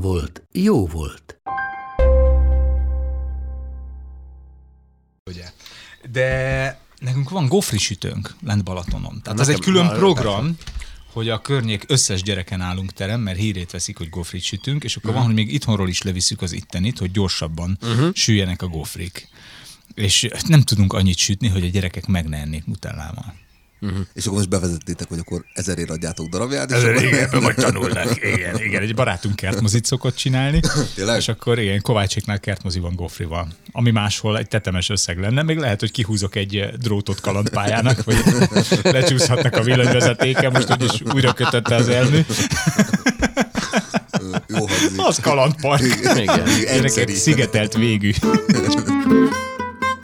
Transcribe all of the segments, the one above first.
volt, jó volt. Ugye. De nekünk van gofrisütőnk lent Balatonon. Tehát ez egy külön program, hogy a környék összes gyereken állunk terem, mert hírét veszik, hogy gofrit sütünk, és akkor van, hogy még itthonról is leviszük az ittenit, hogy gyorsabban uh-huh. süljenek a gofrik. És nem tudunk annyit sütni, hogy a gyerekek meg ne ennék nutellával. És akkor most bevezettétek, hogy akkor ezerért adjátok darabját. És Ez, akkor... igen, ebből majd tanulnak. Igen, igen, egy barátunk kertmozit szokott csinálni, Tényleg? és akkor igen, Kovácséknál kertmozi van gofrival, ami máshol egy tetemes összeg lenne, még lehet, hogy kihúzok egy eh, drótot kalandpályának, vagy lecsúszhatnak a villanyvezetéke, most úgyis újra kötötte az elmű. Jó hangzik. Az kalandpark. Igen. Gyerekek, Egyszeri. szigetelt végű.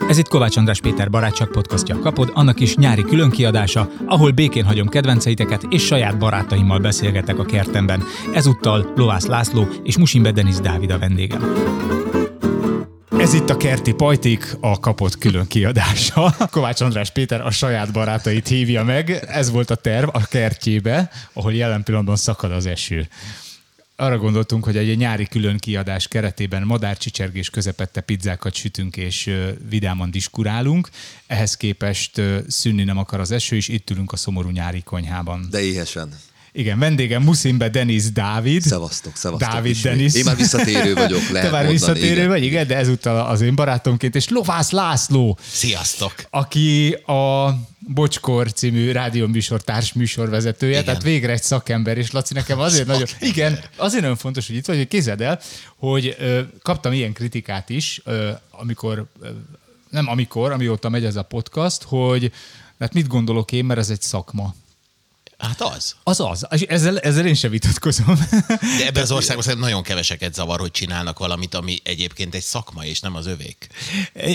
Ez itt Kovács András Péter barátság podcastja kapod, annak is nyári különkiadása, ahol békén hagyom kedvenceiteket és saját barátaimmal beszélgetek a kertemben. Ezúttal Lovász László és Musimbe Denis Dávid a vendégem. Ez itt a Kerti Pajtik, a kapott külön kiadása. Kovács András Péter a saját barátait hívja meg. Ez volt a terv a kertjébe, ahol jelen pillanatban szakad az eső arra gondoltunk, hogy egy nyári külön kiadás keretében madárcsicsergés közepette pizzákat sütünk és vidáman diskurálunk. Ehhez képest szűnni nem akar az eső, és itt ülünk a szomorú nyári konyhában. De éhesen. Igen, vendégem Muszimbe Denis Dávid. Szevasztok, szevasztok. Dávid. Denis. Én már visszatérő vagyok, lehet Te már mondani, visszatérő igen. vagy, igen, de ezúttal az én barátomként, és Lovász László, Sziasztok! aki a Bocskor című rádióműsor társműsorvezetője, Igen. tehát végre egy szakember, és Laci nekem azért nagyon, igen, azért nagyon fontos, hogy itt vagy, hogy kézed el, hogy ö, kaptam ilyen kritikát is, ö, amikor, ö, nem amikor, amióta megy ez a podcast, hogy hát mit gondolok én, mert ez egy szakma. Hát az. Az az, ezzel, ezzel én sem vitatkozom. De ebben az országban szerintem nagyon keveseket zavar, hogy csinálnak valamit, ami egyébként egy szakma, és nem az övék.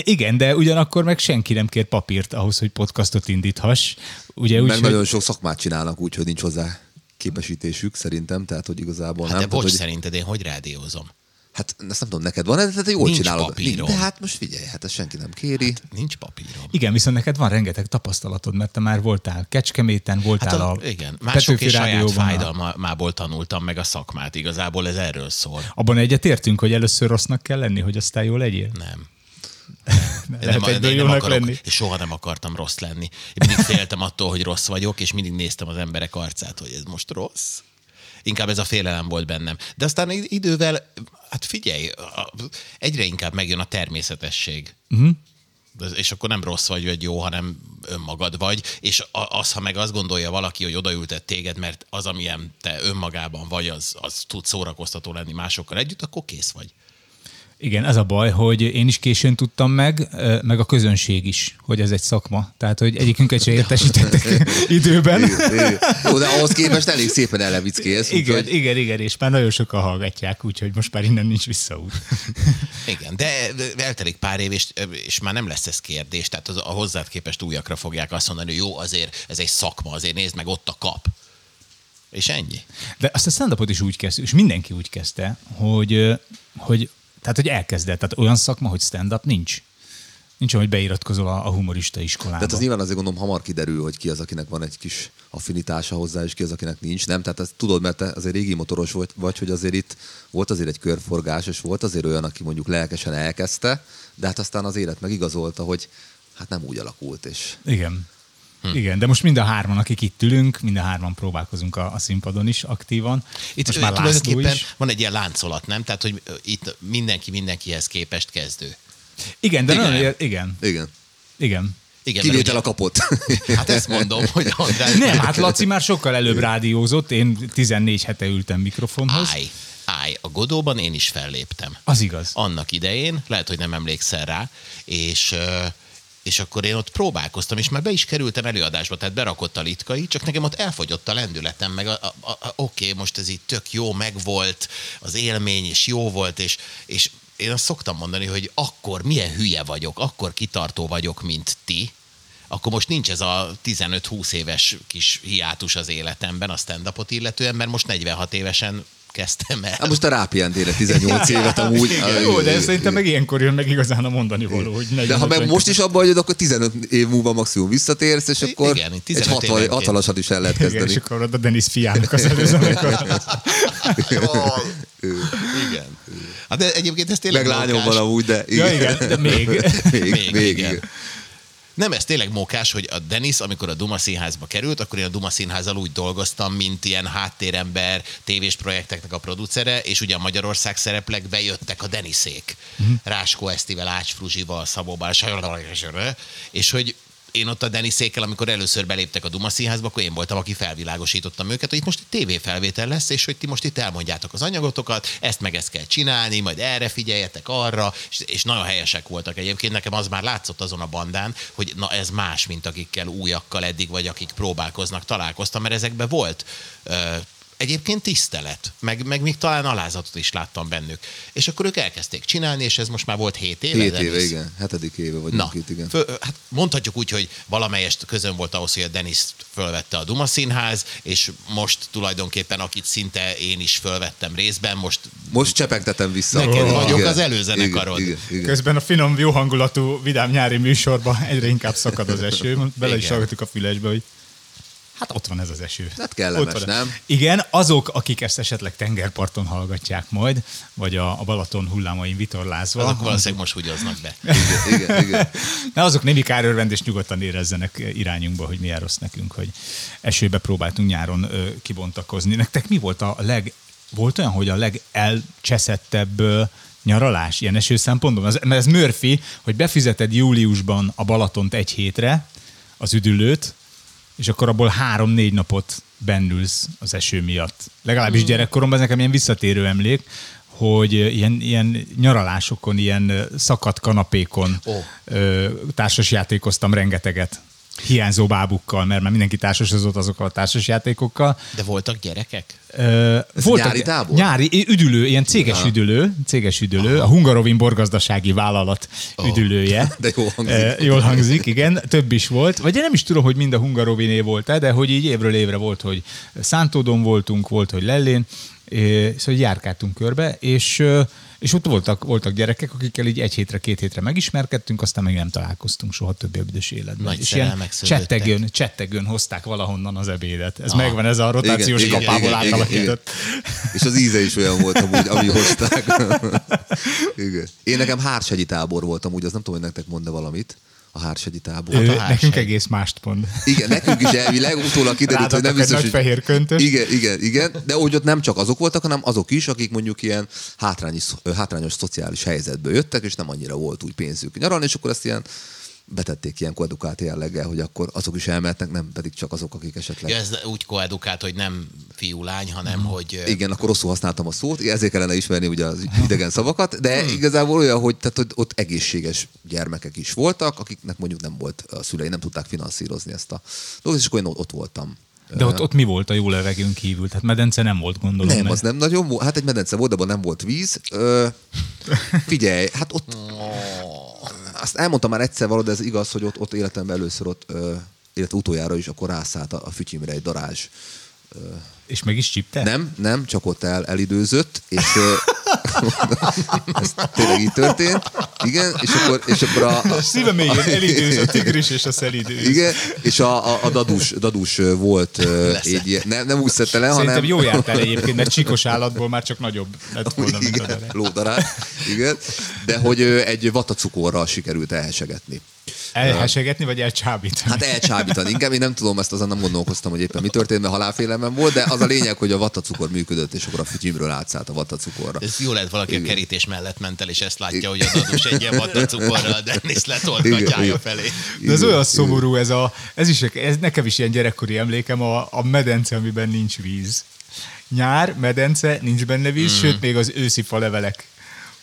Igen, de ugyanakkor meg senki nem kér papírt ahhoz, hogy podcastot indíthass. Ugye úgy, Meg hogy... nagyon sok szakmát csinálnak úgy, hogy nincs hozzá képesítésük szerintem, tehát hogy igazából Hát nem. de bocs, tehát, hogy, szerinted én hogy rádiózom? Hát ezt nem tudom, neked van, de te jól Nincs csinálod. papírom. De hát most figyelj, hát ezt senki nem kéri. Hát, Nincs papírom. Igen, viszont neked van rengeteg tapasztalatod, mert te már voltál Kecskeméten, voltál Hát a, a, igen, mások és saját fájdalmából tanultam meg a szakmát. Igazából ez erről szól. Abban egyetértünk, hogy először rossznak kell lenni, hogy aztán jó legyél? Nem. Lehet nem, egyből én nem jónak akarok, lenni. és soha nem akartam rossz lenni. Én mindig féltem attól, hogy rossz vagyok, és mindig néztem az emberek arcát, hogy ez most rossz. Inkább ez a félelem volt bennem. De aztán id- idővel, hát figyelj, egyre inkább megjön a természetesség. Uh-huh. És akkor nem rossz vagy, vagy jó, hanem önmagad vagy. És az, ha meg azt gondolja valaki, hogy odaültet téged, mert az, amilyen te önmagában vagy, az, az tud szórakoztató lenni másokkal együtt, akkor kész vagy. Igen, ez a baj, hogy én is későn tudtam meg, meg a közönség is, hogy ez egy szakma. Tehát, hogy egyikünket se értesítettek időben. Jó, de ahhoz képest elég szépen elevickész. Igen, úgyhogy- igen, igen, és már nagyon sokan hallgatják, úgyhogy most már innen nincs visszaút. Igen, de eltelik pár év, és, és már nem lesz ez kérdés. Tehát az, a hozzád képest újakra fogják azt mondani, hogy jó, azért ez egy szakma, azért nézd meg ott a kap. És ennyi. De azt a stand is úgy kezdte, és mindenki úgy kezdte, hogy, hogy tehát, hogy elkezdett. Tehát olyan szakma, hogy stand-up nincs. Nincs, olyan, hogy beiratkozol a, a humorista iskolába. Tehát az nyilván azért gondolom hamar kiderül, hogy ki az, akinek van egy kis affinitása hozzá, és ki az, akinek nincs, nem? Tehát ezt tudod, mert te azért régi motoros vagy, vagy, hogy azért itt volt azért egy körforgás, és volt azért olyan, aki mondjuk lelkesen elkezdte, de hát aztán az élet megigazolta, hogy hát nem úgy alakult, és Igen. Hm. Igen, de most mind a hárman, akik itt ülünk, mind a hárman próbálkozunk a, a színpadon is aktívan. Itt most már tulajdonképpen is. van egy ilyen láncolat, nem? Tehát, hogy itt mindenki mindenkihez képest kezdő. Igen, de Igen. nagyon, igen, igen. igen. Igen, Kivétel a mert kapott. ugye, Hát ezt mondom, hogy András, Nem, hát Laci már sokkal előbb rádiózott, én 14 hete ültem mikrofonhoz. állj, állj, a Godóban én is felléptem. Az igaz. annak idején, lehet, hogy nem emlékszel rá, és, ö, és akkor én ott próbálkoztam, és már be is kerültem előadásba, tehát berakott a litkai, csak nekem ott elfogyott a lendületem, meg a, a, a, oké, most ez így tök jó, megvolt az élmény, és jó volt, és, és én azt szoktam mondani, hogy akkor milyen hülye vagyok, akkor kitartó vagyok, mint ti, akkor most nincs ez a 15-20 éves kis hiátus az életemben a stand-upot illetően, mert most 46 évesen kezdtem el. Hát most a rápihentél 18 évet amúgy. Jó, de szerintem meg ilyenkor jön meg igazán a mondani való, hogy De ha meg most is abban vagyod, akkor 15 év múlva maximum visszatérsz, és akkor igen, egy 15 hatal, évenként. hatalmasat is el lehet Igen, kezdeni. és akkor oda Denis fiának az előző, amikor igen. Hát de egyébként ez tényleg Meg lányom van amúgy, de Ja, igen, de még. még, Még, még, igen. igen. Nem, ez tényleg mókás, hogy a Denis, amikor a Duma Színházba került, akkor én a Duma Színházzal úgy dolgoztam, mint ilyen háttérember, tévés projekteknek a producere, és ugye a Magyarország szereplek bejöttek a Deniszék. Uh-huh. Ráskó Esztivel, Ács Fruzsival, Szabó Bál, és hogy én ott a Deniszékkel, amikor először beléptek a Duma Színházba, akkor én voltam, aki felvilágosítottam őket, hogy itt most egy tévéfelvétel lesz, és hogy ti most itt elmondjátok az anyagotokat, ezt meg ezt kell csinálni, majd erre figyeljetek, arra, és, és nagyon helyesek voltak egyébként. Nekem az már látszott azon a bandán, hogy na ez más, mint akikkel újakkal eddig, vagy akik próbálkoznak, találkoztam, mert ezekben volt ö, egyébként tisztelet, meg, meg még talán alázatot is láttam bennük. És akkor ők elkezdték csinálni, és ez most már volt 7 éve. 7 Denis? éve, igen. Hetedik éve vagyunk Na, itt, igen. Föl, hát mondhatjuk úgy, hogy valamelyest közön volt ahhoz, hogy a Denis fölvette a Duma Színház, és most tulajdonképpen, akit szinte én is fölvettem részben, most Most csepegtetem vissza. Neked Igen, vagyok igen, az előzenekarod. Igen, igen, igen. Közben a finom, jó hangulatú, vidám nyári műsorban egyre inkább szakad az eső. Bele is Igen. hallgatjuk a fülesbe, hogy hát ott van ez az eső. Hát kellemes, Ott van. nem? Igen, azok, akik ezt esetleg tengerparton hallgatják majd, vagy a, a Balaton hullámain vitorlázva. azok valószínűleg most húgyoznak be. Igen, igen, igen. Na, azok némi kárörvendést nyugodtan érezzenek irányunkba, hogy milyen rossz nekünk, hogy esőbe próbáltunk nyáron ö, kibontakozni. Nektek mi volt a leg... Volt olyan, hogy a legelcseszettebb ö, nyaralás ilyen eső szempontból? Az, mert ez Murphy, hogy befizeted júliusban a Balatont egy hétre, az üdülőt, és akkor abból három-négy napot bennülsz az eső miatt. Legalábbis gyerekkoromban ez nekem ilyen visszatérő emlék, hogy ilyen, ilyen nyaralásokon, ilyen szakadt kanapékon ö, társasjátékoztam rengeteget. Hiányzó bábukkal, mert már mindenki társasozott azokkal a társasjátékokkal. De voltak gyerekek? Ö, Ez voltak- nyári tábor? Nyári, üdülő, ilyen céges üdülő, céges üdülő, a Hungarovin borgazdasági vállalat üdülője. De jól hangzik. Ö, jól hangzik, igen, több is volt. Vagy én nem is tudom, hogy mind a Hungaroviné volt-e, de hogy így évről évre volt, hogy Szántódon voltunk, volt, hogy Lellén, szóval járkáltunk körbe, és, ö, és ott voltak, voltak gyerekek, akikkel így egy hétre, két hétre megismerkedtünk, aztán még nem találkoztunk soha többé a büdös életben. Nagy és ilyen csettegőn, csettegőn hozták valahonnan az ebédet. Ez Ah. megvan, ez a rotációs Igen, igen, kapából igen, igen, átalakított. És az íze is olyan volt amúgy, ami hozták. Igen. Én nekem Hárshegyi tábor voltam, úgy az nem tudom, hogy nektek mond valamit. A Hárshegyi tábor. Ő, a nekünk hársegy. egész mást mond. Igen, nekünk is elvileg utólag kiderült, hogy nem biztos, hogy... fehér köntöst. Igen, igen, igen, de úgy ott nem csak azok voltak, hanem azok is, akik mondjuk ilyen hátrányos, hátrányos szociális helyzetből jöttek, és nem annyira volt úgy pénzük nyaralni, és akkor ezt ilyen betették ilyen koedukált jelleggel, hogy akkor azok is elmehetnek, nem pedig csak azok, akik esetleg... Ja, ez úgy koedukált, hogy nem fiú-lány, hanem hogy... ö, Igen, akkor rosszul használtam a szót, ezért kellene ismerni ugye az idegen szavakat, de igazából olyan, hogy, tehát, hogy ott egészséges gyermekek is voltak, akiknek mondjuk nem volt a szülei, nem tudták finanszírozni ezt a dolgot, és akkor én ott, voltam. De ott, ott mi volt a jó levegőn kívül? Tehát medence nem volt, gondolom. Nem, mert- az nem nagyon volt. Hát egy medence volt, de abban nem volt víz. Ö, figyelj, hát ott... Azt elmondtam már egyszer való, de ez igaz, hogy ott, ott életemben először ott, ö, illetve utoljára is akkor rászállt a, a fütyimre egy darázs. És meg is csipte? Nem, nem, csak ott el, elidőzött, és ez tényleg így történt. Igen, és akkor, és akkor a, a, Szíve mélyen elidőz a tigris és a szelidőz. igen, és a, a, a dadus, dadus volt egy nem, nem úgy szedte le, Szerintem hanem... jó jártál egyébként, mert csikos állatból már csak nagyobb lett volna, mint a igen, lódarát, igen, de hogy egy vatacukorral sikerült elhesegetni. Elhesegetni, vagy elcsábítani? Hát elcsábítani. Inkább én nem tudom, ezt azon nem gondolkoztam, hogy éppen mi történt, mert halálfélelmem volt, de az a lényeg, hogy a vatacukor működött, és akkor a fütyimről átszállt a vatacukorra. Ez jó lehet valaki Igen. a kerítés mellett ment el, és ezt látja, hogy a dadus egy ilyen vatacukorral Dennis igen. felé. De ez olyan szomorú, ez, a, ez, is, ez nekem is ilyen gyerekkori emlékem, a, a medence, amiben nincs víz. Nyár, medence, nincs benne víz, mm. sőt, még az őszi falevelek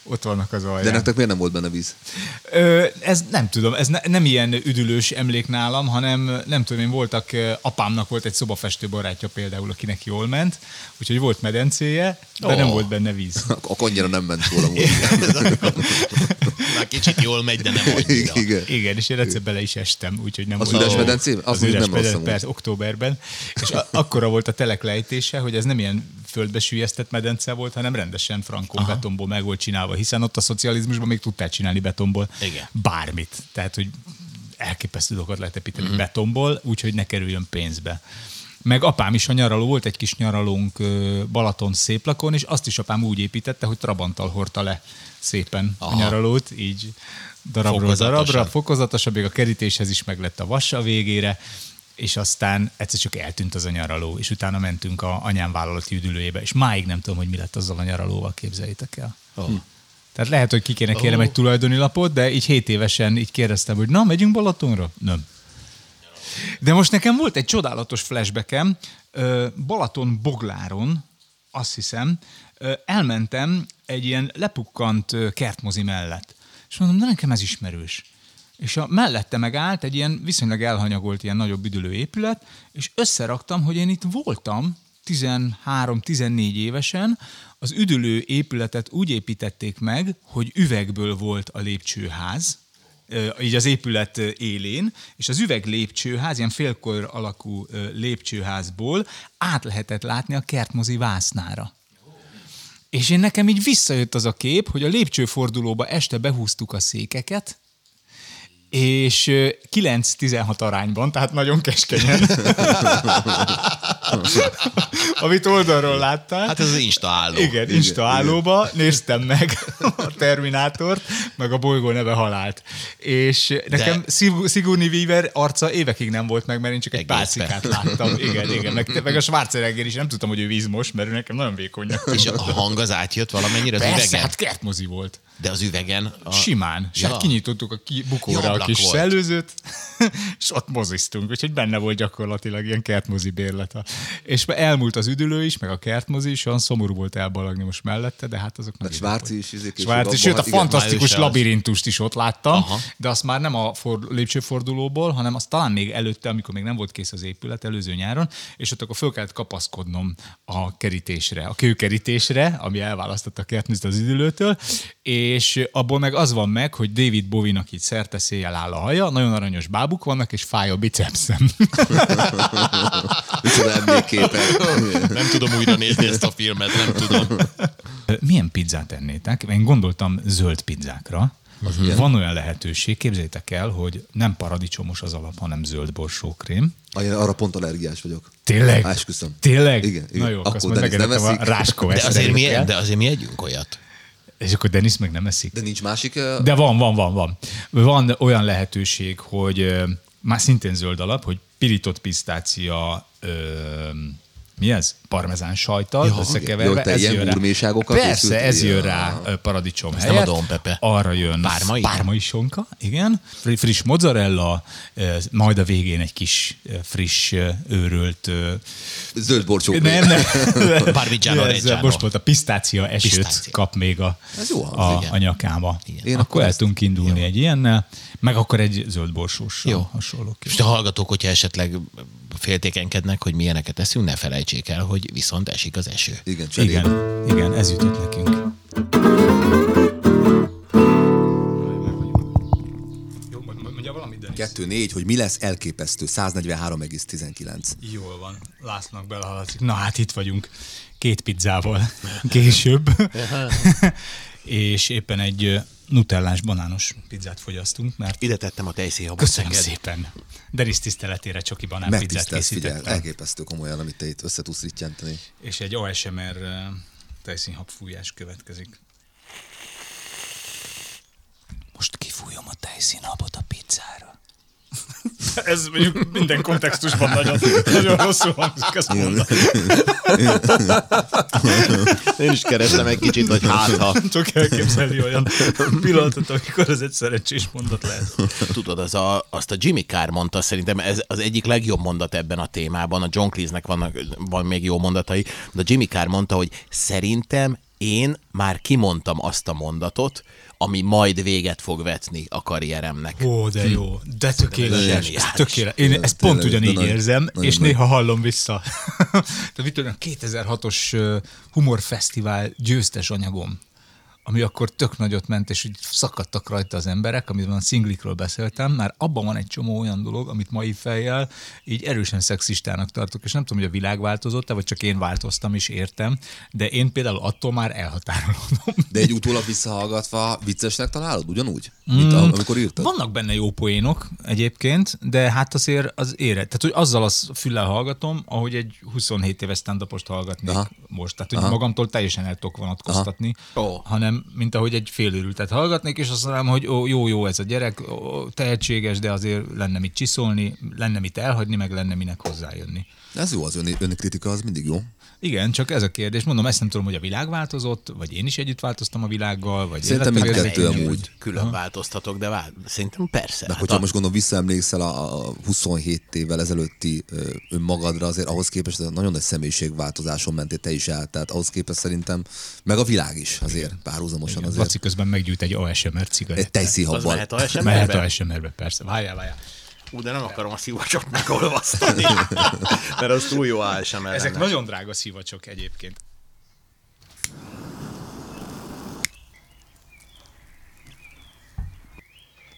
ott vannak az alján. De nektek miért nem volt benne víz? Ö, ez nem tudom, ez ne, nem ilyen üdülős emlék nálam, hanem nem tudom, én voltak, apámnak volt egy szobafestő barátja például, akinek jól ment, úgyhogy volt medencéje, de Ó. nem volt benne víz. Akkor annyira nem ment múlva. Már kicsit jól megy, de nem annyira. Igen. Igen, és én egyszer bele is estem, úgyhogy nem Az volt. üres medencében? Az Az üres nem persze, októberben. És a, akkora volt a telek lejtése, hogy ez nem ilyen földbe sűjesztett medence volt, hanem rendesen frankon Aha. betonból meg volt csinálva, hiszen ott a szocializmusban még tudták csinálni betonból Igen. bármit. Tehát, hogy elképesztő dolgokat lehet építeni uh-huh. betonból, úgyhogy ne kerüljön pénzbe. Meg apám is a nyaraló, volt egy kis nyaralónk Balaton széplakon, és azt is apám úgy építette, hogy Trabanttal hordta le szépen Aha. a nyaralót, így darabról Fokozatosan. darabra, fokozatosan, még a kerítéshez is meg lett a vas a végére, és aztán egyszer csak eltűnt az a nyaraló, és utána mentünk a anyám vállalati üdülőjébe, és máig nem tudom, hogy mi lett azzal a nyaralóval, képzeljétek el. Oh. Tehát lehet, hogy ki kéne kérem egy tulajdoni lapot, de így 7 évesen így kérdeztem, hogy na, megyünk Balatonra? Nem. De most nekem volt egy csodálatos flashbackem, Balaton Bogláron, azt hiszem, elmentem egy ilyen lepukkant kertmozi mellett. És mondom, de nekem ez ismerős. És a mellette megállt egy ilyen viszonylag elhanyagolt, ilyen nagyobb üdülő épület, és összeraktam, hogy én itt voltam 13-14 évesen, az üdülő épületet úgy építették meg, hogy üvegből volt a lépcsőház, így az épület élén, és az üveg lépcsőház, ilyen félkor alakú lépcsőházból át lehetett látni a kertmozi vásznára. És én nekem így visszajött az a kép, hogy a lépcsőfordulóba este behúztuk a székeket, és ö, 9-16 arányban, tehát nagyon keskenyen. Amit oldalról láttál. Hát ez az Insta álló. Igen, Insta állóba néztem meg a Terminátort, meg a bolygó neve halált. És nekem Sig- Sigourney Weaver arca évekig nem volt meg, mert én csak egy pálcikát láttam. Igen, igen. Meg, meg a Schwarzenegger is nem tudtam, hogy ő vízmos, mert ő nekem nagyon vékonyak. És a hang az átjött valamennyire az Persze, üvegen? hát kertmozi volt. De az üvegen... A... Simán. És Ja. hát kinyitottuk a ki, bukóra Ja, a kis volt. szellőzőt, és ott moziztunk, úgyhogy benne volt gyakorlatilag ilyen kertmozi bérlete. És elmúlt az üdülő is, meg a kertmozi is, olyan szomorú volt elbalagni most mellette, de hát azok nagy Svárci is, izé, később Svárci, sőt a igen, fantasztikus labirintust is ott láttam, Aha. de azt már nem a for, lépcsőfordulóból, hanem azt talán még előtte, amikor még nem volt kész az épület, előző nyáron, és ott akkor föl kellett kapaszkodnom a kerítésre, a kőkerítésre, ami elválasztotta a kertműzt az üdülőtől, és abból meg az van meg, hogy David Bowie-nak így szerteszéjjel áll a haja, nagyon aranyos bábuk vannak, és fáj a bicepszem. Nem tudom újra nézni ezt a filmet, nem tudom. Milyen pizzát ennétek? Én gondoltam zöld pizzákra. Van olyan lehetőség, képzeljétek el, hogy nem paradicsomos az alap, hanem zöld borsókrém. Arra pont allergiás vagyok. Tényleg? Esküszöm. Tényleg? Igen, igen. Na jó, akkor azt majd megedetem a ráskó De azért, mi, de azért mi együnk olyat. És akkor Denis meg nem eszik. De nincs másik... De van, van, van, van. Van olyan lehetőség, hogy már szintén zöld alap, hogy pirított pisztácia, ö, mi ez? Parmezán sajttal Ja, összekeverve. jó, ez jön rá. Persze, ez jön rá paradicsom nem helyett. a Don Pepe. Arra jön Pármai? pármai sonka, igen. Fri- Friss mozzarella, majd a végén egy kis friss, őrölt Zöld borcsó. nem, nem. Parmigiano Reggiano. Most volt a pisztácia esőt Pisztácia. kap még a, jó a, igen. a nyakába. Én akkor el ezt- tudunk indulni egy ilyennel, meg akkor egy zöld borsóssal Jó. hasonló. És a hallgatók, hogyha esetleg féltékenykednek, hogy milyeneket eszünk, ne felejtsék el, hogy viszont esik az eső. Igen, cserébe. Igen, igen, ez jutott nekünk. Jó, mondja valamit, Denis? 2-4, hogy mi lesz elképesztő, 143,19. Jól van, Lászlónak belehaladszik. Na hát itt vagyunk, két pizzával később, és éppen egy nutellás banános pizzát fogyasztunk, mert Ide tettem a tejszínhabot köszönöm neked. szépen. Deris tiszteletére csoki banán pizzát készítettem. elképesztő komolyan, amit te itt össze tudsz rittyenteni. És egy ASMR tejszínhab fújás következik. Most kifújom a tejszínhabot a pizzára. Ez mondjuk minden kontextusban nagyon, nagyon rosszul hangzik, ezt mondani. Én is kerestem egy kicsit, hogy hát ha. Csak elképzelni olyan pillanatot, amikor ez egy szerencsés mondat lehet. Tudod, az a, azt a Jimmy Carr mondta, szerintem ez az egyik legjobb mondat ebben a témában. A John Cleese-nek vannak, van még jó mondatai, de Jimmy Carr mondta, hogy szerintem én már kimondtam azt a mondatot, ami majd véget fog vetni a karrieremnek. Ó, de jó, de tökéletes, ez tökéletes. Én ezt pont ugyanígy érzem, és néha hallom vissza. de mit tudom, 2006-os ö, humorfesztivál győztes anyagom, ami akkor tök nagyot ment, és úgy szakadtak rajta az emberek, amiben a szinglikről beszéltem, már abban van egy csomó olyan dolog, amit mai fejjel így erősen szexistának tartok, és nem tudom, hogy a világ változott-e, vagy csak én változtam és értem, de én például attól már elhatárolódom. De egy utólag visszahallgatva viccesnek találod ugyanúgy? Mint mm. amikor írtad? Vannak benne jó poénok egyébként, de hát azért az ére. Tehát, hogy azzal az füllel hallgatom, ahogy egy 27 éves stand hallgatnék Aha. Aha. most. Tehát, hogy magamtól teljesen el tudok vonatkoztatni, Ó. hanem mint ahogy egy félőrültet hallgatnék, és azt mondanám, hogy ó, jó, jó ez a gyerek, ó, tehetséges, de azért lenne mit csiszolni, lenne mit elhagyni, meg lenne minek hozzájönni. Ez jó, az ön, az mindig jó. Igen, csak ez a kérdés. Mondom, ezt nem tudom, hogy a világ változott, vagy én is együtt változtam a világgal, vagy Szerintem mindkettő amúgy. Külön változtatok, de vál... szerintem persze. De Hát hogyha a- most gondolom visszaemlékszel a a 27 évvel ezelőtti önmagadra, azért ahhoz képest nagyon nagy személyiségváltozáson mentél te is el, tehát ahhoz képest szerintem, meg a világ is azért párhuzamosan Igen, azért. Laci közben meggyújt egy ASMR cigarettát. Egy tejszíhabban. Az mehet a Mehet ASMR-be, persze. Várjál, várjál. Ú, de nem akarom a szivacsot megolvasztani, mert az túl jó ASMR Ezek lenne. nagyon drága szivacsok egyébként.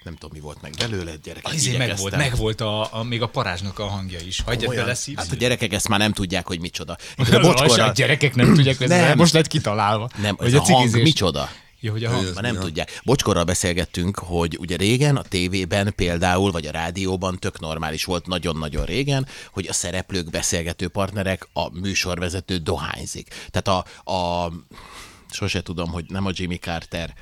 Nem tudom, mi volt meg belőle, gyerekek. Azért meg volt, meg volt a, a, még a parázsnak a hangja is. Hagyjad bele szív. Hát a gyerekek ezt már nem tudják, hogy micsoda. a, A bocskorra... a gyerekek nem tudják, hogy ez Nem. most lett kitalálva. Nem, hogy ez a, hang cigizés. micsoda? Ja, hogy a hang. Ma nem tudják. Bocskorral beszélgettünk, hogy ugye régen a tévében például, vagy a rádióban tök normális volt nagyon-nagyon régen, hogy a szereplők, beszélgető partnerek, a műsorvezető dohányzik. Tehát a, a sose tudom, hogy nem a Jimmy Carter,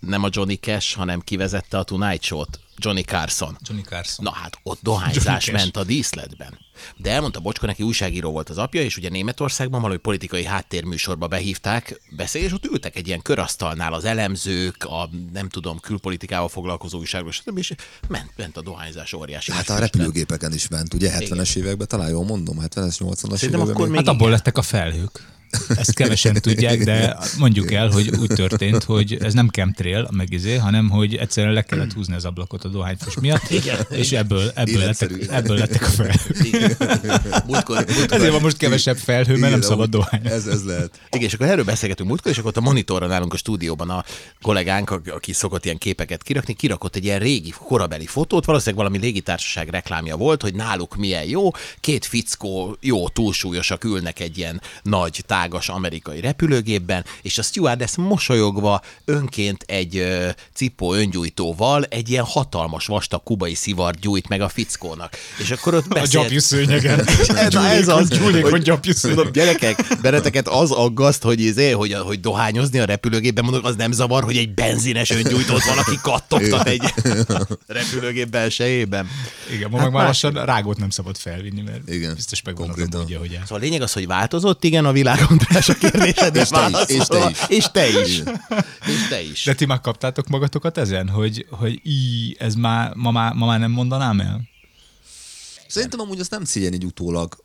nem a Johnny Cash, hanem kivezette a Tonight Show-t, Johnny Carson. Johnny Carson. Na hát ott dohányzás ment a díszletben. De elmondta Bocska, neki újságíró volt az apja, és ugye Németországban valami politikai háttérműsorba behívták beszélni, és ott ültek egy ilyen körasztalnál az elemzők, a nem tudom, külpolitikával foglalkozó újságok, stb. és ment, ment a dohányzás óriási. Hát a repülőgépeken is ment, ugye 70-es években, talán jól mondom, 70-es, 80-as Szerintem években. akkor még Hát abból lettek a felhők. Ezt kevesen tudják, de mondjuk el, hogy úgy történt, hogy ez nem chemtrail, a megizé, hanem hogy egyszerűen le kellett húzni az ablakot a dohányfos miatt, és ebből, ebből, lettek, ebből lettek a felhők. Múltkor, múltkor, Ezért van most kevesebb felhő, mert nem Igen, szabad dohány. Ez, ez lehet. Igen, és akkor erről beszélgetünk múltkor, és akkor ott a monitorra nálunk a stúdióban a kollégánk, aki szokott ilyen képeket kirakni, kirakott egy ilyen régi, korabeli fotót, valószínűleg valami légitársaság reklámja volt, hogy náluk milyen jó, két fickó, jó túlsúlyosak ülnek egy ilyen nagy, tágas amerikai repülőgépben, és a stewardess mosolyogva önként egy ö, cipó öngyújtóval egy ilyen hatalmas vastag kubai szivart gyújt meg a fickónak. És akkor ott A beszélt... gyapjú szőnyegen. Na ez az, Gyúlékony hogy- gyapjú. Tudom, gyerekek, benneteket az aggaszt, hogy, izé, hogy, hogy dohányozni a repülőgépben, mondok, az nem zavar, hogy egy benzines öngyújtót valaki kattogtat egy repülőgép belsejében. Igen, ma meg már lassan rágót nem szabad felvinni, mert Igen, biztos a konkrétan. módja, hogy el. Szóval a lényeg az, hogy változott, igen, a világ András a kérdésed, És te is, és te is. És te is. És te is. De ti már kaptátok magatokat ezen, hogy, hogy í, ez már, ma, már, ma már nem mondanám el? Szerintem amúgy azt nem szégyen így utólag.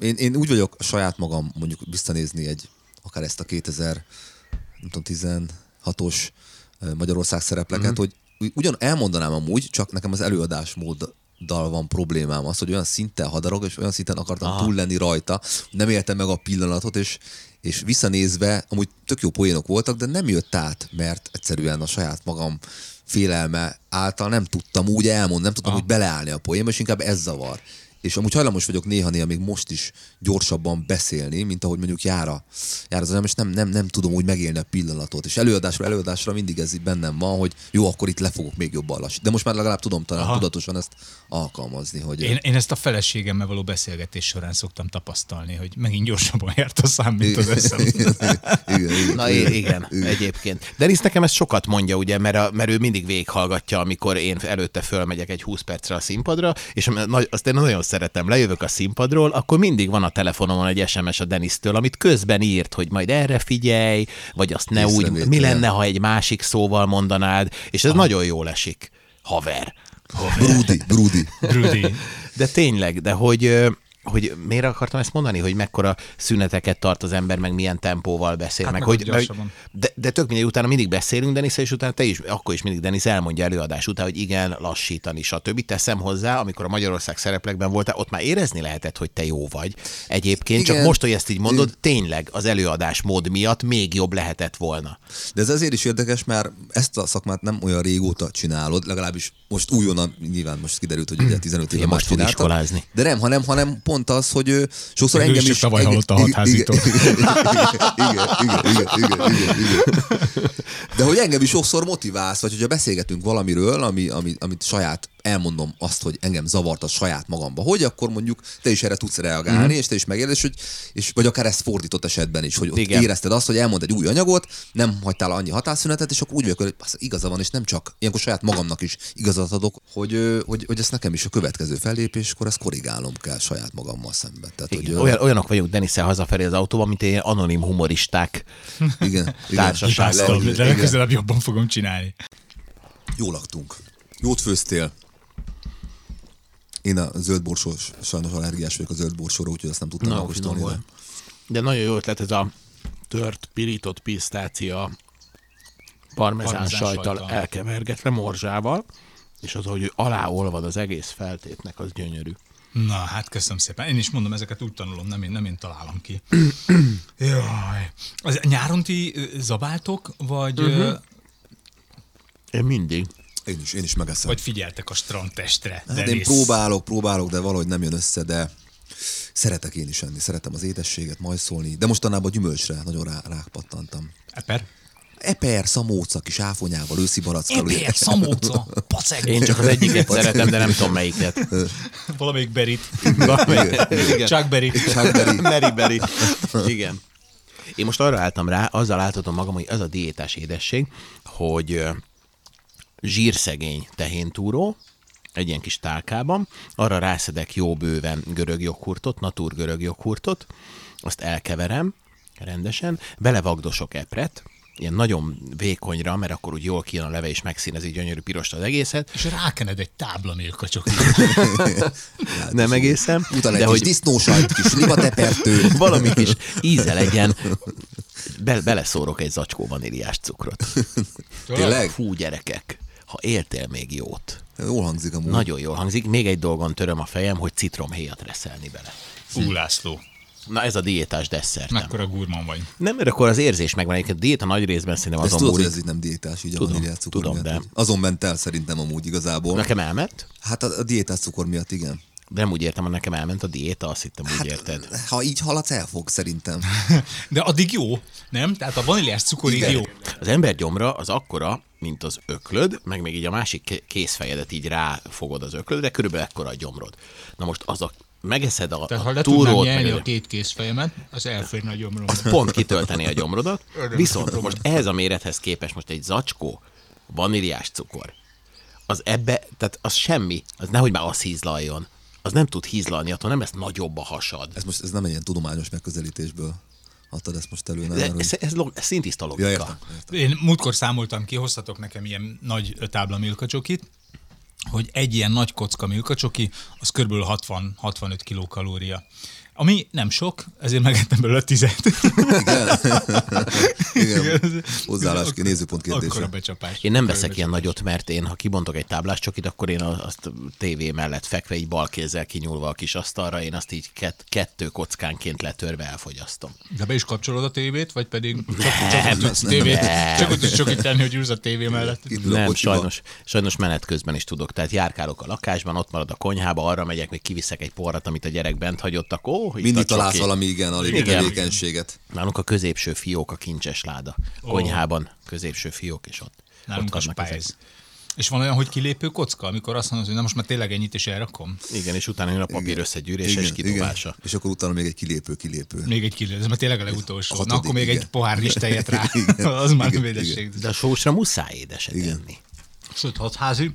Én, én úgy vagyok a saját magam mondjuk visszanézni egy, akár ezt a 2000, nem tudom, 16-os ö, Magyarország szerepleket, Mhm. mm-hmm. hogy ugyan elmondanám amúgy, csak nekem az előadás móddal van problémám az, hogy olyan szinten hadarok, és olyan szinten akartam Aha. túl lenni rajta, nem éltem meg a pillanatot, és, és visszanézve, amúgy tök jó poénok voltak, de nem jött át, mert egyszerűen a saját magam félelme által nem tudtam úgy elmondani, nem tudtam úgy beleállni a poénba, és inkább ez zavar. És amúgy hajlamos vagyok néha-néha még most is gyorsabban beszélni, mint ahogy mondjuk jár, a, jár az és nem, nem, nem tudom úgy megélni a pillanatot. És előadásra előadásra mindig ez bennem van, hogy jó, akkor itt le fogok még jobban lassítani. De most már legalább tudom talán Aha. tudatosan ezt alkalmazni, hogy Én, én ezt a feleségemmel való beszélgetés során szoktam tapasztalni, hogy megint gyorsabban járt a szám, mint az eszem. igen, igen, Na i- igen, egyébként. Denis nekem ezt sokat mondja, ugye, mert, a, mert ő mindig végighallgatja, amikor én előtte fölmegyek egy 20 percre a színpadra, és azt én nagyon szeretem, lejövök a színpadról, akkor mindig van a telefonomon egy SMS a Denisztől, amit közben írt, hogy majd erre figyelj, vagy azt ne úgy, mi lenne, ha egy másik szóval mondanád, és ez nagyon jól esik. Haver. Brudi, Brudi. Brudi. De tényleg, de hogy, hogy miért akartam ezt mondani, hogy mekkora szüneteket tart az ember, meg milyen tempóval beszél, Hát meg, meg hogy, hogy gyorsabban. de, de tök mindegy, utána mindig beszélünk Denis, és utána te is, akkor is mindig Denis elmondja előadás után, hogy igen, lassítani, stb. Teszem hozzá, amikor a Magyarország szereplekben voltál, ott már érezni lehetett, hogy te jó vagy. Egyébként, csak Igen. most, hogy ezt így mondod, tényleg az előadás mód miatt még jobb lehetett volna. De ez azért is érdekes, mert ezt a szakmát nem olyan régóta csinálod, legalábbis most újonnan, nyilván most kiderült, hogy ugye 15 éve Igen, most fog iskolázni. De nem, hanem, hanem pont az, hogy ö, sokszor Ő engem is tavaly igen, hallotta a igen, igen, igen, igen, igen. De hogy engem is sokszor motiválsz, vagy hogyha beszélgetünk valamiről, ami, ami, amit saját elmondom azt, hogy engem zavart a saját magamba, hogy akkor mondjuk te is erre tudsz reagálni, Mhm. mm. és te is megérted, és hogy, és, vagy akár ezt fordított esetben is, hogy ott Igen. érezted azt, hogy elmond egy új anyagot, nem hagytál annyi hatásszünetet, és akkor úgy vagyok, hogy az igaza van, és nem csak, ilyenkor saját magamnak is igazat adok, hogy, hogy, hogy ezt nekem is a következő fellépéskor ezt korrigálnom kell saját magammal szemben. Tehát, hogy, Igen. ö, Olyan, olyanok vagyunk Denisszel hazafelé az autóban, mint ilyen anonim humoristák. igen, igen. Társaság. Igen. legközelebb jobban fogom csinálni. Jól laktunk. Jót főztél. Én a zöld borsós, sajnos allergiás vagyok a zöld borsóra, úgyhogy azt nem tudtam Na, megkóstolni. de-. De nagyon jó ötlet ez a tört, pirított pisztácia parmezán Parmezán sajttal. elkevergetve morzsával, és az, hogy aláolvad az egész feltétnek, az gyönyörű. Na, hát köszönöm szépen. Én is mondom, ezeket úgy tanulom, nem én, nem én találom ki. Jaj. Az, nyáron ti zabáltok, vagy, uh-huh. Én mindig. Én is, én is megeszem. vagy figyeltek a strandtestre? Hát én próbálok, próbálok, de valahogy nem jön össze, de szeretek én is enni, szeretem az édességet, majszolni, de mostanában gyümölcsre nagyon rá, rápattantam. Eper? Eper, szamóca, kis áfonyával, őszi barackkal. Eper, szamóca, pacek. Én csak az egyiket szeretem, de nem tudom melyiket. Valamelyik berit. Csak berit. Chuckberry. Mary Berry. Igen. Én most arra álltam rá, azzal álltatom magam, hogy az a diétás édesség, hogy zsírszegény tehéntúró, egy ilyen kis tálkában, arra rászedek jó bőven görög joghurtot, natur görög joghurtot, azt elkeverem rendesen, belevagdosok epret, ilyen nagyon vékonyra, mert akkor úgy jól kijön a leve, és megszínezi gyönyörű pirost az egészet. És rákened egy tábla milkacsok. Nem egészen, Utána egy de kis hogy disznósajt, kis libatepertő. valami kis íze legyen, be, beleszórok egy zacskó vaníliás cukrot. Tényleg? Fú, gyerekek, ha éltél még jót. Jól hangzik amúgy. Nagyon jól hangzik. Még egy dolgon töröm a fejem, hogy citromhéjat reszelni bele. Fú, László, Na ez a diétás desszertem. mekkora gurman vagy. Nem, mert akkor az érzés megvan. Egyébként diéta nagy részben szerintem azon tudod, múlik. ez így nem diétás, így a Tudom, cukor tudom, de- Azon ment el szerintem amúgy igazából. Nekem elment? Hát a, a diétás cukor miatt igen. De nem úgy értem, hogy nekem elment a diéta, azt hittem, úgy érted. Ha így haladsz, elfog szerintem. De addig jó, nem? Tehát a vaníliás cukorig jó. Az ember gyomra az akkora, mint az öklöd, meg még így a másik ké- kézfejedet így ráfogod az öklödre, körülbelül ekkora a gyomrod. Na most az a megeszed a, Tehát ha a le tudnám túrót, meg a két kézfejemet, az elférne a gyomrom. az pont kitölteni a gyomrodat. Viszont most ehhez a mérethez képest most egy zacskó vaníliás cukor, az ebbe, tehát az semmi, az nehogy már az hízlaljon. Az nem tud hízlalni, attól nem lesz nagyobb a hasad. Ez most ez nem egy ilyen tudományos megközelítésből adtad ezt most elő, nem? Ez, ez, log, ez szintiszta logika. Ja, értem, értem. Én múltkor számoltam ki, hoztatok nekem ilyen nagy tábla milkacsokit, hogy egy ilyen nagy kocka milkacsoki, az kb. 60-65 kilokalória. Ami nem sok, ezért megettem belőle tizet. Igen. Hozzáállás, nézőpont Akkora kérdése. becsapás. Én nem veszek ilyen nagyot, mert én, ha kibontok egy táblás csokit, akkor én azt tévé mellett fekve, így bal kézzel kinyúlva a kis asztalra, én azt így kett, kettő kockánként letörve elfogyasztom. De be is kapcsolod a tévét, vagy pedig csak, csak, ott tudsz tévét, csak tudsz csak itt tenni, hogy ülsz a tévé mellett. A Nem, sajnos, sajnos menet közben is tudok. Tehát járkálok a lakásban, ott marad a konyhába, arra megyek, még kiviszek egy porrat, amit a gyerek bent hagyott, akkor itt Mindig találsz csoki. valami, igen, a Igen. tevékenységet. Nálunk a középső fiók a kincses láda. Konyhában középső fiók, és ott. Nálunk ott a spájz. És van olyan, hogy kilépő kocka, amikor azt mondod, hogy na most már tényleg ennyit is elrakom? Igen, és utána jön a papír összegyűrése és kidobása. És akkor utána még egy kilépő, kilépő. Még egy kilő, ez már tényleg a legutolsó. A Na, hatodik, akkor még igen. egy pohár listejet rá. Igen, az már igen, védesség. De a sósra muszáj édeset Igen. enni. Sőt, hatházi.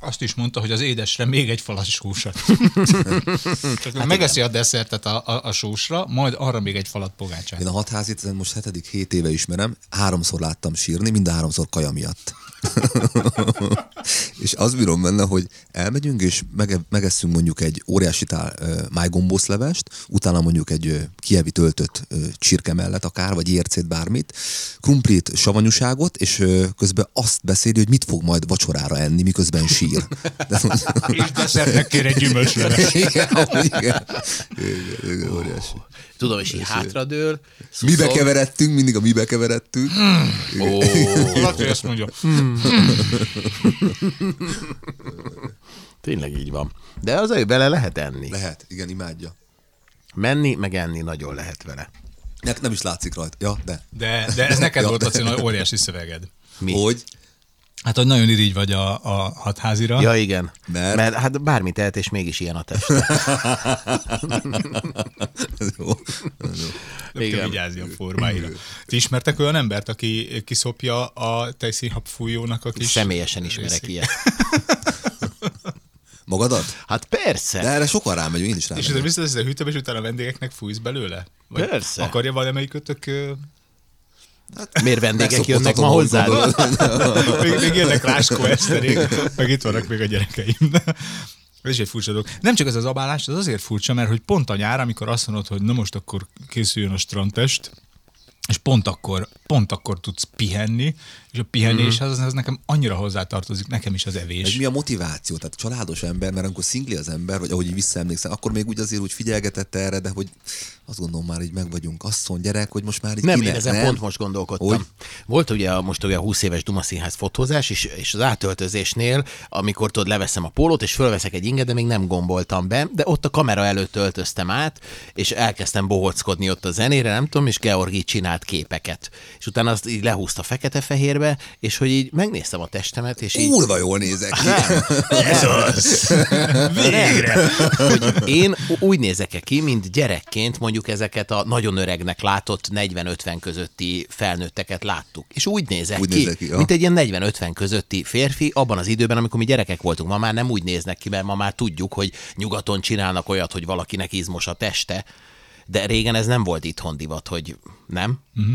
Azt is mondta, hogy az édesre még egy falat sósat. Tehát megeszi a desszertet a, a, a sósra, majd arra még egy falat pogácsát. Én a hatházit most hetedik, hét éve ismerem, háromszor láttam sírni, mind a háromszor kaja miatt. és azt bírom benne, hogy elmegyünk, és mege, megesszünk mondjuk egy óriási tál uh, májgombószlevest, utána mondjuk egy uh, kievi töltött uh, csirke mellett akár, vagy ércét, bármit, krumplit, savanyúságot, és uh, közben azt beszéli, hogy mit fog majd vacsorára enni, miközben sír. De, És desszertnek kér egy gyümölcsleves. igen, amúgy igen. igen, igen, óriási. Tudom, és így hátradől. Mibe szuszog. keveredtünk, mindig a mibe keveredtünk. Ó, Laci azt mondja, tényleg így van. De az ő bele lehet enni. Lehet, igen, imádja. Menni, meg enni nagyon lehet vele. Ne, nem is látszik rajta. Ja, de. de, de ez neked Ja, volt, de- Laci, nagy óriási szöveged. Mi? Hogy? Hát, hogy nagyon irigy vagy a, a hatházira. Ja, igen. Mert? Mert hát bármit tehet, és mégis ilyen a test. Ez jó. Ez jó. Nem kell Igen. vigyázni a formáira. Ti ismertek olyan embert, aki kiszopja a tejszínhab fújónak a kis... Személyesen ismerek részét? ilyet. Magadat? Hát persze. De erre sokan rámegyünk, én is És rámegyek. ezzel visszateszed a hűtőbe, és utána a vendégeknek fújsz belőle? Vagy Persze. Akarja valamelyikőtök... Miért vendégek jönnek ma hozzád? még, még jönnek Ráskó Eszterék, meg itt vannak még a gyerekeim. Ez is egy furcsa dolog. Nem csak ez az abálás, az azért furcsa, mert hogy pont a nyár, amikor azt mondod, hogy na most akkor készüljön a strandtest, és pont akkor, pont akkor tudsz pihenni, és a pihenés az, az nekem annyira hozzátartozik, nekem is az evés. mi a motiváció? Tehát családos ember, mert amikor szingli az ember, vagy ahogy így visszaemlékszem, akkor még úgy azért úgy figyelgetett erre, de hogy azt gondolom már így meg vagyunk. Asszony, gyerek, hogy most már így Nem, kinek, ezen nem? pont most gondolkodtam. Hogy? Hogy? Volt ugye a- most ugye a 20 éves Duma Színház fotózás, és, és az átöltözésnél, amikor tudod, leveszem a pólót, és fölveszek egy inget, de még nem gomboltam be, de ott a kamera előtt öltöztem át, és elkezdtem bohockodni ott a zenére, nem tudom, és Georgi csinált képeket. És utána azt így lehúzta fekete-fehérbe, és hogy így megnéztem a testemet, és így... Kurva jól nézek ki. Ez az! Végre! Hogy én úgy nézek -e ki, mint gyerekként mondjuk ezeket a nagyon öregnek látott 40-50 közötti felnőtteket láttuk. És úgy nézek Úgy ki, nézek ki, ja. mint egy ilyen 40-50 közötti férfi abban az időben, amikor mi gyerekek voltunk. Ma már nem úgy néznek ki, mert ma már tudjuk, hogy nyugaton csinálnak olyat, hogy valakinek izmos a teste, de régen ez nem volt itthon divat, hogy nem. Uh-huh.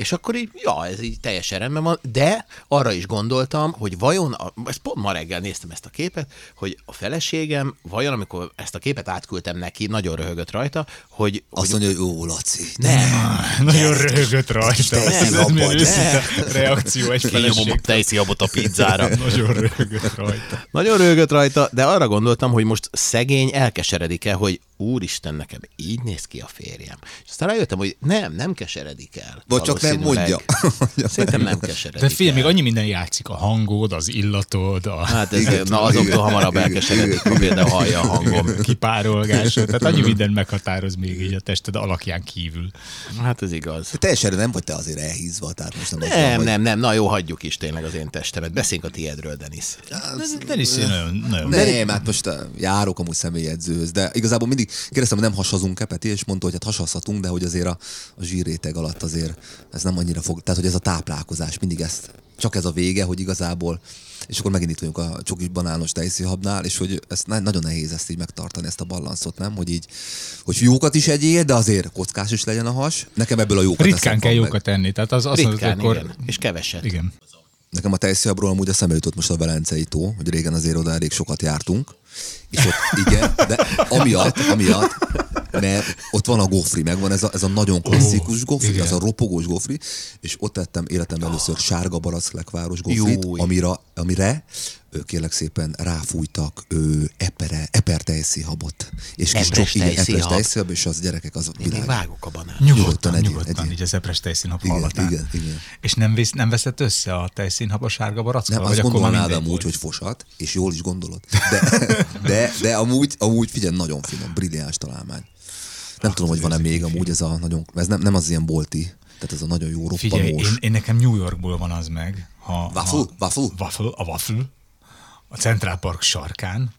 És akkor így, ja, ez így teljesen rendben van, de arra is gondoltam, hogy vajon, a, ezt pont ma reggel néztem ezt a képet, hogy a feleségem, vajon amikor ezt a képet átküldtem neki, nagyon röhögött rajta, hogy, Azt hogy mondja, hogy ó, Laci. nem, Nagyon röhögött rajta. Nem, Ez abba, milyen ne. őszinte reakció egy én nyomom a feleség. tejszijabot a pizzára. Nagyon röhögött rajta. Nagyon röhögött rajta, de arra gondoltam, hogy most szegény elkeseredik-e, hogy úristen, nekem így néz ki a férjem. És aztán rájöttem, hogy nem, nem keseredik el. Vagy csak nem Valószínűleg. mondja. Szerintem nem keseredik De figyelj, el. még annyi minden játszik. A hangod, az illatod, a Hát ez, Igen, na azoktól igen, hamarabb elkeseredik, ha például hallja a hangom. kipárolgásod. Tehát annyi minden meghatároz még így a tested alakján kívül. Hát ez igaz. Te teljesen nem vagy te azért elhízva, tehát most nem, Nem, nem, nem, na jó, hagyjuk is tényleg az én testemet. Beszéljünk a tiédről, Denis. Denis nagyon, nagyon. Nem, hát most uh, járok amúgy személyedzőhöz, de igazából mindig kérdeztem, hogy nem hasazunk-e Peti, és mondta, hogy hát hasazhatunk, de hogy azért a, a zsírréteg alatt azért ez nem annyira fog, tehát hogy ez a táplálkozás, mindig ezt, csak ez a vége, hogy igazából, és akkor megint itt vagyunk a csokis banános tejszíhabnál, és hogy na- nagyon nehéz ezt így megtartani, ezt a balanszot, nem? Hogy így, hogy jókat is egyél, de azért kockás is legyen a has. Nekem ebből a jókat Ritkán kell jókat tenni. Tehát az mondod, Ritkán, akkor... igen. És keveset. Igen. Nekem a tejszíhabról amúgy eszembe jutott most a Velencei tó, hogy régen azért oda elég sokat jártunk, és ott igen, de amiatt, amiatt, mert ott van a gofri, megvan ez a, ez a nagyon klasszikus gofri, igen. ez a ropogós gofri, és ott tettem életem először sárga barack lekváros gofrit, Júj. amire, amire kérlek szépen ráfújtak ő, epere, eper tejszíhabot. És kis Epres tejszíhab, és az gyerekek az Én még világ. vágok a banán. Nyugodtan Nyugodtan, egyél, nyugodtan, egyél. így az epres tejszínhab Igen, hallatán. igen, igen. És nem, visz, nem veszett össze a tejszínhab a sárga barackkal? Nem, azt gondolnád amúgy, volt? hogy fosat, és jól is gondolod. De, de, de amúgy, amúgy figyelj, nagyon finom, brilliáns találmány. Nem tudom, hogy van-e még amúgy ez a nagyon, ez nem, nem az ilyen bolti, tehát ez a nagyon jó Figyelj, roppanós. én, én, nekem New Yorkból van az meg. Ha, Waffle? Ha, Waffle? waffle? A waffle. A Central Park sarkán,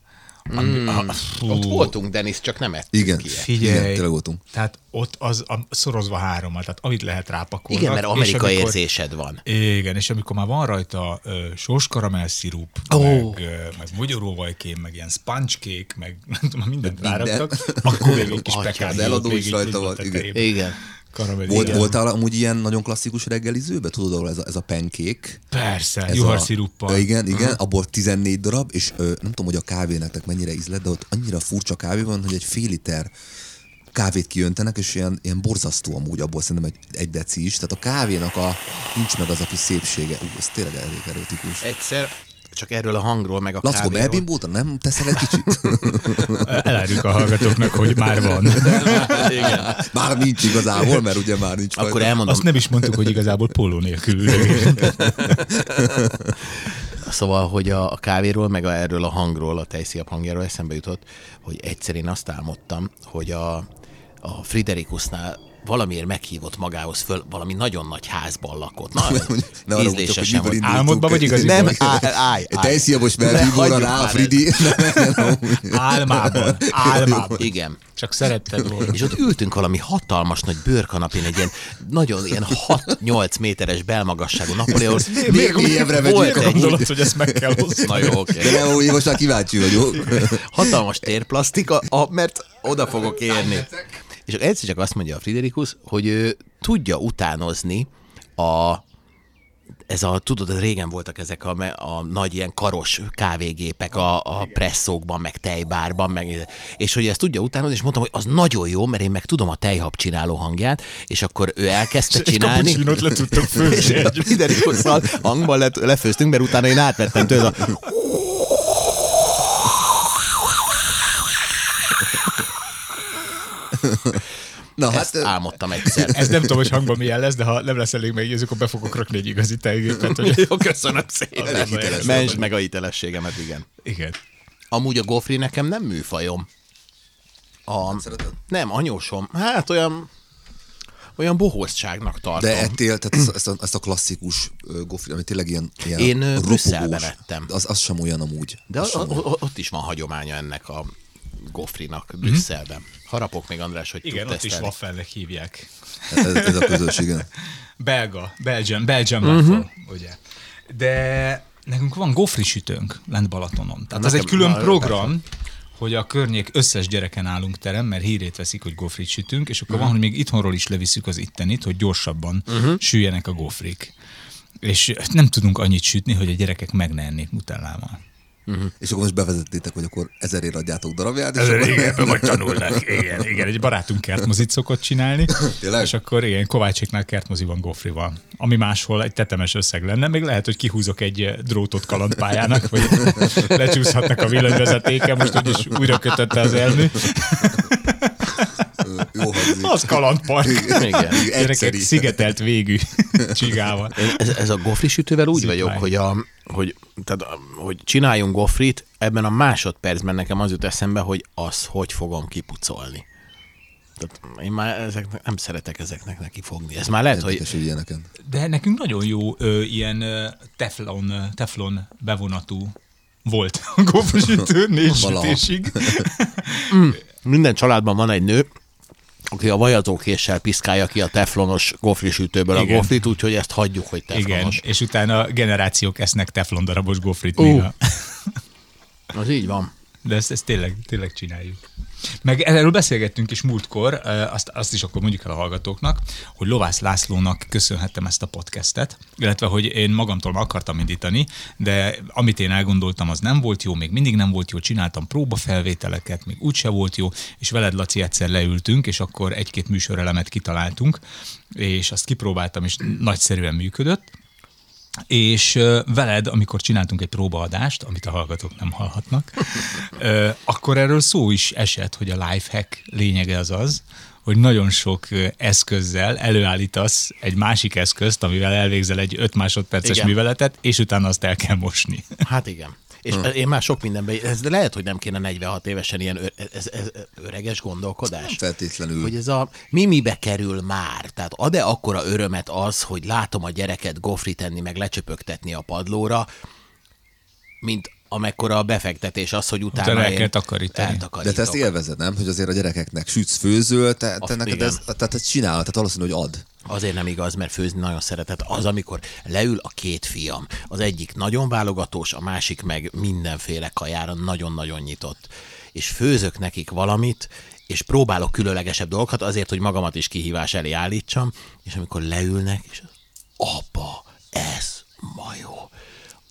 Ami, a, fú, Ott voltunk, Denis, csak nem ettünk Igen, ilyet. Figyelj, Igen, tényleg voltunk. tehát ott az a, szorozva hárommal, tehát amit lehet rápakolni. Igen, mert Amerika érzésed van. Igen, és amikor már van rajta ö, sóskaramell szirup, Ó. meg, ö, meg mogyoróvajkém, meg ilyen sponge cake, meg nem tudom, mindent Minden. ráraktak, akkor még egy kis pekádiót eladó is rajta a igen. Igen. Karamell, Volt, igen. voltál amúgy ilyen nagyon klasszikus reggelizőbe? Tudod, ahol ez a, ez a pancake? Persze, Ez juhar sziruppal. Ö, Igen, igen, abból 14 darab, és ö, nem tudom, hogy a kávé nektek mennyire ízlet, de ott annyira furcsa kávé van, hogy egy fél liter kávét kijöntenek, és ilyen, ilyen borzasztó amúgy abból szerintem egy, egy deci is. Tehát a kávénak a, nincs meg az a kis szépsége. Ú, ez tényleg elég erotikus. Egyszer csak erről a hangról, meg a Lackó, kávéról. belbimbóta? Nem teszel egy kicsit? Elárjuk a hallgatóknak, hogy már van. Igen. már nincs igazából, mert ugye már nincs Akkor rajta. elmondom, Azt nem is mondtuk, hogy igazából póló nélkül. Szóval, hogy a, a kávéról, meg a, erről a hangról, a tejszíjap hangjáról eszembe jutott, hogy egyszer én azt álmodtam, hogy a, a Friderikusnál valamiért meghívott magához föl, valami nagyon nagy házban lakott. Na, Ne arra mondjuk, hogy miből. Álmodban vagy igaziban? Nem, állj, tejszíjabos Ne, melbíbóra hagyjuk rá, már Fridi. Álmában. Álmában. Igen. Csak szeretted volna. És ott ültünk valami hatalmas nagy bőrkanapén, egy ilyen nagyon ilyen 6-8 méteres belmagasságú Napoleon. Még mélyebbre Volt megyünk egy- Gondolod, hogy ezt meg kell hozni. Na jó, oké. De nem, most már kíváncsi vagyok. hatalmas térplasztika, a, mert oda fogok érni. És egyszer csak azt mondja a Friderikus, hogy ő tudja utánozni a ez a, tudod, régen voltak ezek a, a nagy ilyen karos kávégépek a, a presszókban, meg tejbárban, meg, és hogy ezt tudja utánozni, és mondtam, hogy az nagyon jó, mert én meg tudom a tejhab csináló hangját, és akkor ő elkezdte Egy csinálni. kapucsinót le tudtok főzni. És hangban le, lefőztünk, mert utána én átvettem tőle a Na Ezt hát, álmodtam egyszer. Ez nem tudom, hogy hangban milyen lesz, de ha nem lesz elég meggyőző, akkor be fogok rakni egy igazi tejgépet. Hogy... Jó, köszönöm szépen. Mentsd meg a hitelességemet, igen. Igen. Amúgy a gofri nekem nem műfajom. A, szereted? nem, anyósom. Hát olyan olyan bohózságnak tartom. de ettél, tehát ezt, ezt, a, ezt a klasszikus ö, gofri, ami tényleg ilyen, ilyen Én. Brüsszelbe vettem. Az, az sem olyan amúgy. De az a, sem a, olyan. a, ott is van hagyománya ennek a gofrinak Brüsszelben. Harapok még, András, hogy Igen, ott is waffelnek hívják. ez, ez a közös, igen. Belga, Belgium, Belgium waffle, ugye. De nekünk van gofri sütőnk lent Balatonon. Tehát ez egy külön program, hogy a környék összes gyereken állunk terem, mert hírét veszik, hogy gofrit sütünk, és akkor van, hogy még itthonról is leviszük az ittenit, hogy gyorsabban uh-huh. süljenek a gofrik. És nem tudunk annyit sütni, hogy a gyerekek meg ne ennék nutellával. És akkor most bevezettétek, hogy akkor ezerért adjátok darabját. És Ez, akkor... igen, ebből majd tanulnak. Igen, igen, egy barátunk kertmozit szokott csinálni, Tényleg? és akkor igen, Kovácséknál kertmozi van gofrival, ami máshol egy tetemes összeg lenne, még lehet, hogy kihúzok egy eh, drótot kalandpályának, vagy lecsúszhatnak a villanyvezetéke, most úgyis újra kötötte az elmű. Jó hangzik. Az kalandpark. Igen. Gyerekek Egyszeri. szigetelt végű csigával. Ez, ez a gofri sütővel úgy Zipline. vagyok, hogy, a, hogy, tehát, hogy csináljunk gofrit, ebben a másodpercben nekem az jut eszembe, hogy az hogy fogom kipucolni. Tehát én már ezeknek, nem szeretek ezeknek neki fogni. Ez már lehet, Érdekes, hogy ilyeneken. De nekünk nagyon jó ö, ilyen teflon, teflon bevonatú volt a gofrisütő négy sütésig. minden családban van egy nő, aki a vajazókéssel piszkálja ki a teflonos gofrisütőből a Igen. gofrit, úgyhogy ezt hagyjuk, hogy Igen, teflonos. és utána generációk esznek teflon darabos gofrit Ú. néha. Az így van. De ezt, ezt tényleg, tényleg csináljuk. Meg erről beszélgettünk is múltkor, azt, azt is akkor mondjuk el a hallgatóknak, hogy Lovász Lászlónak köszönhettem ezt a podcastet, illetve hogy én magamtól akartam indítani, de amit én elgondoltam, az nem volt jó, még mindig nem volt jó, csináltam próbafelvételeket, még úgyse volt jó, és veled Laci egyszer leültünk, és akkor egy-két műsorelemet kitaláltunk, és azt kipróbáltam, és nagyszerűen működött, és veled, amikor csináltunk egy próbaadást, amit a hallgatók nem hallhatnak, akkor erről szó is esett, hogy a lifehack lényege az az, hogy nagyon sok eszközzel előállítasz egy másik eszközt, amivel elvégzel egy 5 másodperces. Igen. műveletet, és utána azt el kell mosni. Hát igen. És Hm. én már sok mindenben, ez lehet, hogy nem kéne 46 évesen ilyen ö, ez, ez, öreges gondolkodás. Feltétlenül. Hogy ez a mi mibe kerül már? Tehát ad-e akkora örömet az, hogy látom a gyereket gofrit enni, meg lecsöpögtetni a padlóra, mint amekkora a befektetés az, hogy utána, Utána el kell takarítani. De te ezt élvezed, nem? Hogy azért a gyerekeknek sütsz, főzöl, te, te neked ez, tehát ezt csinálod, tehát valószínű, hogy ad. Azért nem igaz, mert főzni nagyon szeretett. Az, amikor leül a két fiam, az egyik nagyon válogatós, a másik meg mindenféle kajára nagyon-nagyon nyitott. És főzök nekik valamit, és próbálok különlegesebb dolgokat azért, hogy magamat is kihívás elé állítsam, és amikor leülnek, és apa, ez ma jó.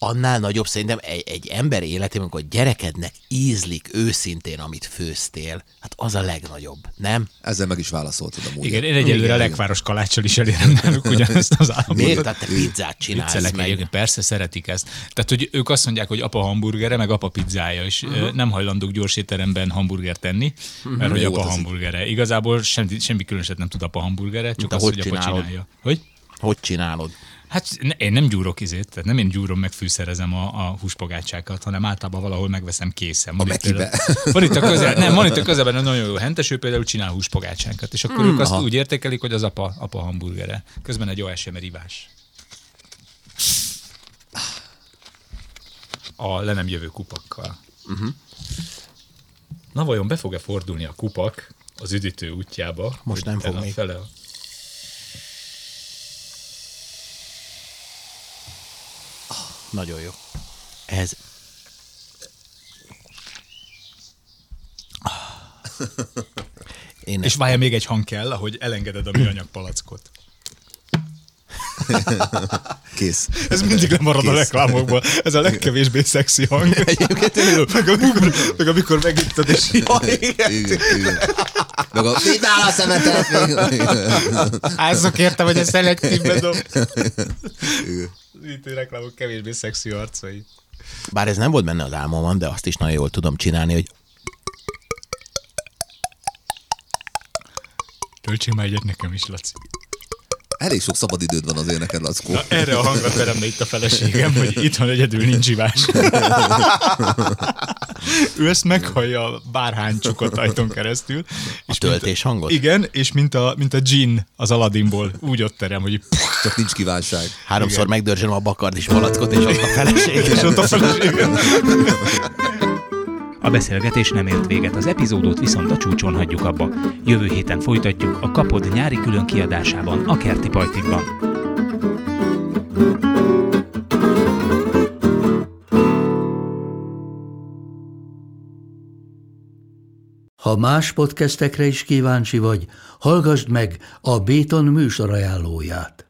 Annál nagyobb szerintem egy, egy ember életében, amikor a gyerekednek ízlik őszintén, amit főztél, hát az a legnagyobb, nem? Ezzel meg is válaszoltad amúgy. Igen, én egyelőre a legváros kaláccsal is elérem náluk ugyanezt az állapotot. Miért? Tehát te pizzát csinálsz Viccelek meg. egyébként, persze szeretik ezt. Tehát, hogy ők azt mondják, hogy apa hamburgere, meg apa pizzája, és uh-huh. nem hajlandók gyors étteremben hamburgert tenni, mert hogy Jó, apa hamburgere. Igazából semmi, semmi különöset nem tud apa hamburgere, csak te az, hogy hogy apa csinálod? csinálja. Hogy? Hogy csinálod? Hát én nem gyúrok izét, tehát nem én gyúrom, meg fűszerezem a, a húspogácsákat, hanem általában valahol megveszem készen. Van A itt például- Van itt a közel, nem, van itt a közelben egy nagyon jó hentes, ő például csinál húspogácsákat, és akkor mm, ők azt aha. úgy értékelik, hogy az apa, apa hamburgere. Közben egy OSM rivás. A le nem jövő kupakkal. Uh-huh. Na vajon be fog-e fordulni a kupak az üdítő útjába? Most nem fog még. Fele, Nagyon jó. Ez... Én és várja, még egy hang kell, ahogy elengeded a műanyag palackot. Kész. Ez mindig lemarad a reklámokból. Ez a legkevésbé szexi hang. Egyébként meg, amikor, meg amikor megittad, és Igen, igen. Meg a vidd el a szemetet! még- házok értem, hogy a szelektívbe dob. Itt reklámok kevésbé szexi arcai. Bár ez nem volt benne az álmomban, de azt is nagyon jól tudom csinálni, hogy Töltsél már egyet nekem is, Laci. Elég sok szabadidőd van azért neked, Lackó. Na, erre a hangra teremne itt a feleségem, hogy itthon egyedül nincs ivás. ő ezt meghallja bárhány csukott ajtón keresztül. És töltés mint, hangot? Igen, és mint a, mint a Jean az Aladdinból, úgy ott terem, hogy Csak nincs kívánság. háromszor megdörzsölöm a bakardis palackot, és ott a feleség. és ott a feleségem. A beszélgetés nem ért véget, az epizódot viszont a csúcson hagyjuk abba. Jövő héten folytatjuk a Kapod nyári külön kiadásában, a Kerti Pajtikban. Ha más podcastekre is kíváncsi vagy, hallgassd meg a Béton műsor ajánlóját.